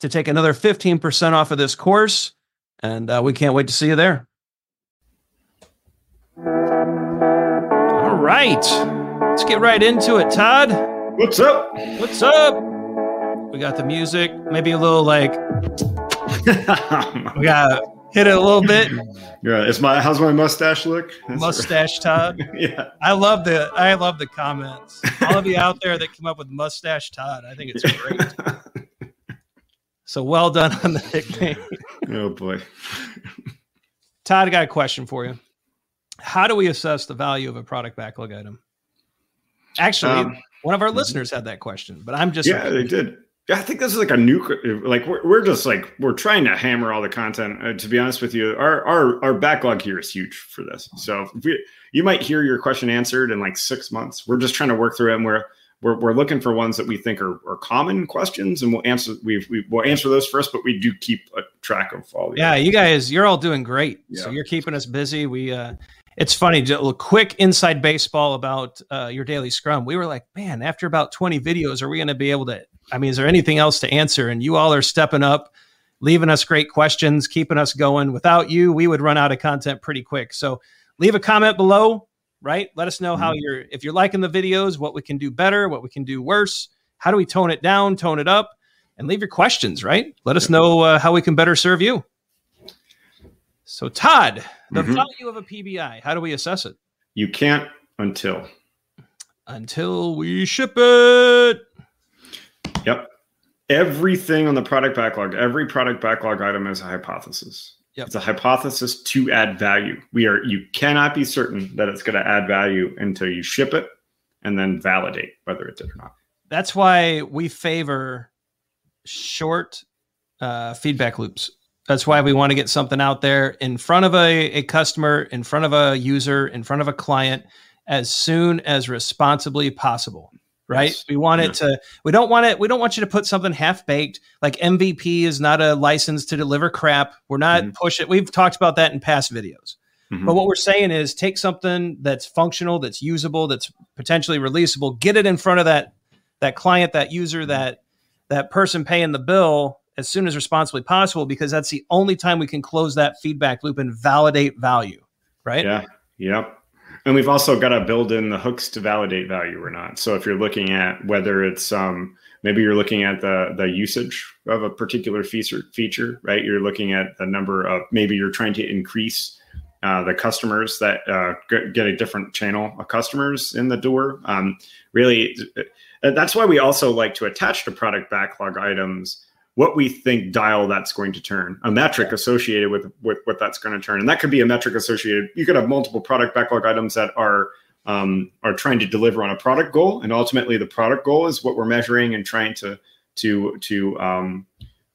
to take another 15% off of this course. And uh, we can't wait to see you there. All right. Let's get right into it, Todd. What's up? What's up? We got the music, maybe a little like we got hit it a little bit. Yeah, it's my how's my mustache look? That's mustache Todd. yeah. I love the I love the comments. All of you out there that come up with mustache Todd, I think it's great. So well done on the nickname. oh boy. Todd, I got a question for you. How do we assess the value of a product backlog item? Actually, um, one of our mm-hmm. listeners had that question, but I'm just yeah, they did. Yeah, I think this is like a new like we're, we're just like we're trying to hammer all the content. Uh, to be honest with you, our our our backlog here is huge for this. So we, you might hear your question answered in like six months. We're just trying to work through it, and we're we're, we're looking for ones that we think are, are common questions and we'll answer we we will answer those first but we do keep a track of all the. yeah you guys you're all doing great. Yeah. so you're keeping us busy. We uh it's funny a quick inside baseball about uh, your daily scrum. We were like man after about 20 videos are we going to be able to i mean is there anything else to answer? And you all are stepping up leaving us great questions keeping us going. Without you we would run out of content pretty quick. So leave a comment below right? Let us know mm-hmm. how you're if you're liking the videos, what we can do better, what we can do worse. How do we tone it down, tone it up, and leave your questions, right? Let us know uh, how we can better serve you. So, Todd, the mm-hmm. value of a PBI, how do we assess it? You can't until until we ship it. Yep. Everything on the product backlog, every product backlog item is a hypothesis. Yep. It's a hypothesis to add value. We are you cannot be certain that it's going to add value until you ship it and then validate whether it did or not. That's why we favor short uh, feedback loops. That's why we want to get something out there in front of a, a customer, in front of a user, in front of a client as soon as responsibly possible right? Yes. We want yeah. it to we don't want it we don't want you to put something half baked. Like MVP is not a license to deliver crap. We're not mm-hmm. push it. We've talked about that in past videos. Mm-hmm. But what we're saying is take something that's functional, that's usable, that's potentially releasable, get it in front of that that client, that user, mm-hmm. that that person paying the bill as soon as responsibly possible because that's the only time we can close that feedback loop and validate value, right? Yeah. Yep. And we've also got to build in the hooks to validate value or not. So if you're looking at whether it's um, maybe you're looking at the the usage of a particular feature, feature, right? You're looking at the number of maybe you're trying to increase uh, the customers that uh, get a different channel of customers in the door. Um, really, uh, that's why we also like to attach to product backlog items what we think dial that's going to turn, a metric associated with, with what that's going to turn. And that could be a metric associated. You could have multiple product backlog items that are um, are trying to deliver on a product goal, and ultimately the product goal is what we're measuring and trying to to to um,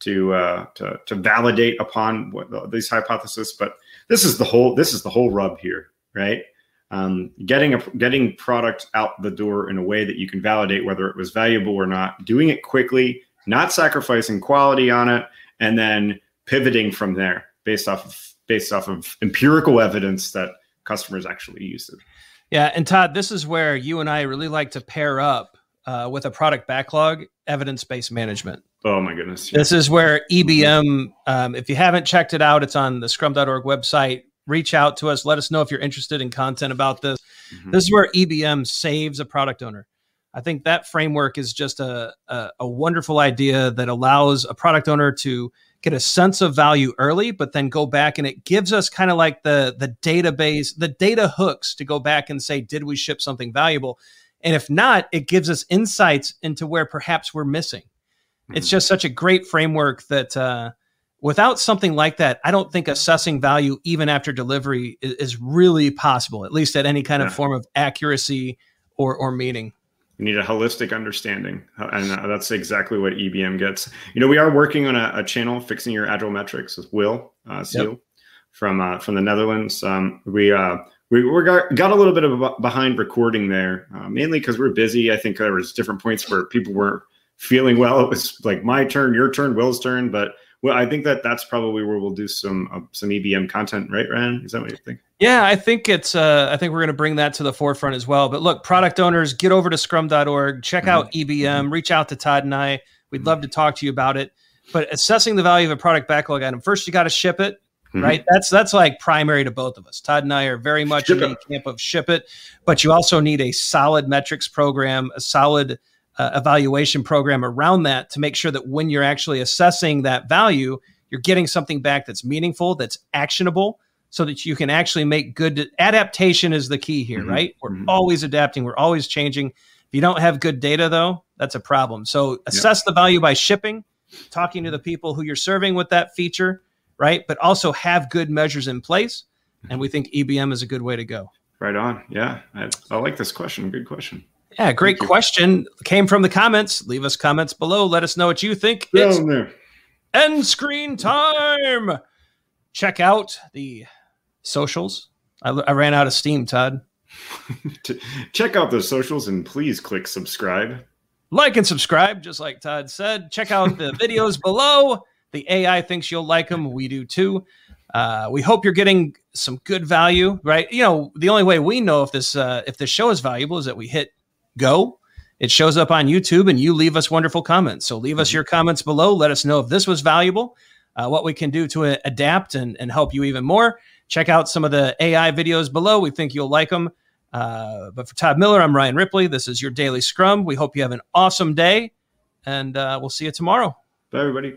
to, uh, to to validate upon what, these hypotheses. But this is the whole this is the whole rub here, right? Um, getting a getting product out the door in a way that you can validate whether it was valuable or not, doing it quickly not sacrificing quality on it, and then pivoting from there based off of based off of empirical evidence that customers actually use it. Yeah, and Todd, this is where you and I really like to pair up uh, with a product backlog, evidence based management. Oh my goodness! Yeah. This is where EBM. Um, if you haven't checked it out, it's on the Scrum.org website. Reach out to us. Let us know if you're interested in content about this. Mm-hmm. This is where EBM saves a product owner. I think that framework is just a, a, a wonderful idea that allows a product owner to get a sense of value early, but then go back and it gives us kind of like the the database, the data hooks to go back and say, did we ship something valuable? And if not, it gives us insights into where perhaps we're missing. Mm-hmm. It's just such a great framework that uh, without something like that, I don't think assessing value even after delivery is, is really possible, at least at any kind yeah. of form of accuracy or or meaning. You need a holistic understanding, and that's exactly what EBM gets. You know, we are working on a, a channel fixing your agile metrics with Will uh, Seele yep. from uh, from the Netherlands. Um, we uh, we, we got, got a little bit of a behind recording there, uh, mainly because we're busy. I think there was different points where people weren't feeling well. It was like my turn, your turn, Will's turn, but well, I think that that's probably where we'll do some uh, some EBM content, right, Ryan? Is that what you think? Yeah, I think it's. Uh, I think we're going to bring that to the forefront as well. But look, product owners, get over to Scrum.org, check mm-hmm. out EBM, mm-hmm. reach out to Todd and I. We'd mm-hmm. love to talk to you about it. But assessing the value of a product backlog item, first you got to ship it. Mm-hmm. Right, that's that's like primary to both of us. Todd and I are very much ship in the camp of ship it, but you also need a solid metrics program, a solid uh, evaluation program around that to make sure that when you're actually assessing that value, you're getting something back that's meaningful, that's actionable, so that you can actually make good adaptation is the key here, mm-hmm. right? We're mm-hmm. always adapting, we're always changing. If you don't have good data, though, that's a problem. So assess the value by shipping, talking to the people who you're serving with that feature, right? But also have good measures in place. And we think EBM is a good way to go. Right on. Yeah. I, I like this question. Good question. Yeah, great question. Came from the comments. Leave us comments below. Let us know what you think. It's end screen time. Check out the socials. I, I ran out of steam, Todd. Check out the socials and please click subscribe. Like and subscribe, just like Todd said. Check out the videos below. The AI thinks you'll like them. We do too. Uh, we hope you're getting some good value, right? You know, the only way we know if this uh, if this show is valuable is that we hit go. It shows up on YouTube and you leave us wonderful comments. So leave us mm-hmm. your comments below. Let us know if this was valuable, uh, what we can do to uh, adapt and, and help you even more. Check out some of the AI videos below. We think you'll like them. Uh, but for Todd Miller, I'm Ryan Ripley. This is your Daily Scrum. We hope you have an awesome day, and uh, we'll see you tomorrow. Bye, everybody.